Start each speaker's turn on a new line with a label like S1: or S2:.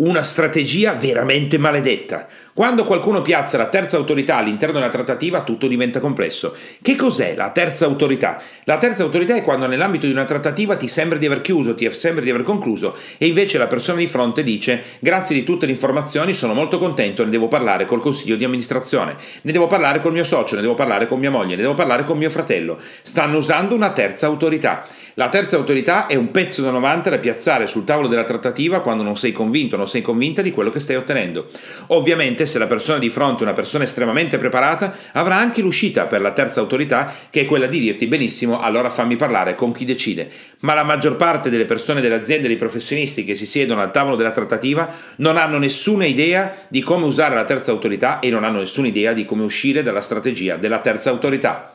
S1: una strategia veramente maledetta. Quando qualcuno piazza la terza autorità all'interno della trattativa tutto diventa complesso. Che cos'è la terza autorità? La terza autorità è quando nell'ambito di una trattativa ti sembra di aver chiuso, ti sembra di aver concluso e invece la persona di fronte dice grazie di tutte le informazioni sono molto contento, ne devo parlare col consiglio di amministrazione, ne devo parlare col mio socio, ne devo parlare con mia moglie, ne devo parlare con mio fratello. Stanno usando una terza autorità. La terza autorità è un pezzo da 90 da piazzare sul tavolo della trattativa quando non sei convinto, non sei convinta di quello che stai ottenendo. Ovviamente se la persona di fronte è una persona estremamente preparata, avrà anche l'uscita per la terza autorità che è quella di dirti benissimo, allora fammi parlare con chi decide. Ma la maggior parte delle persone delle aziende, dei professionisti che si siedono al tavolo della trattativa non hanno nessuna idea di come usare la terza autorità e non hanno nessuna idea di come uscire dalla strategia della terza autorità.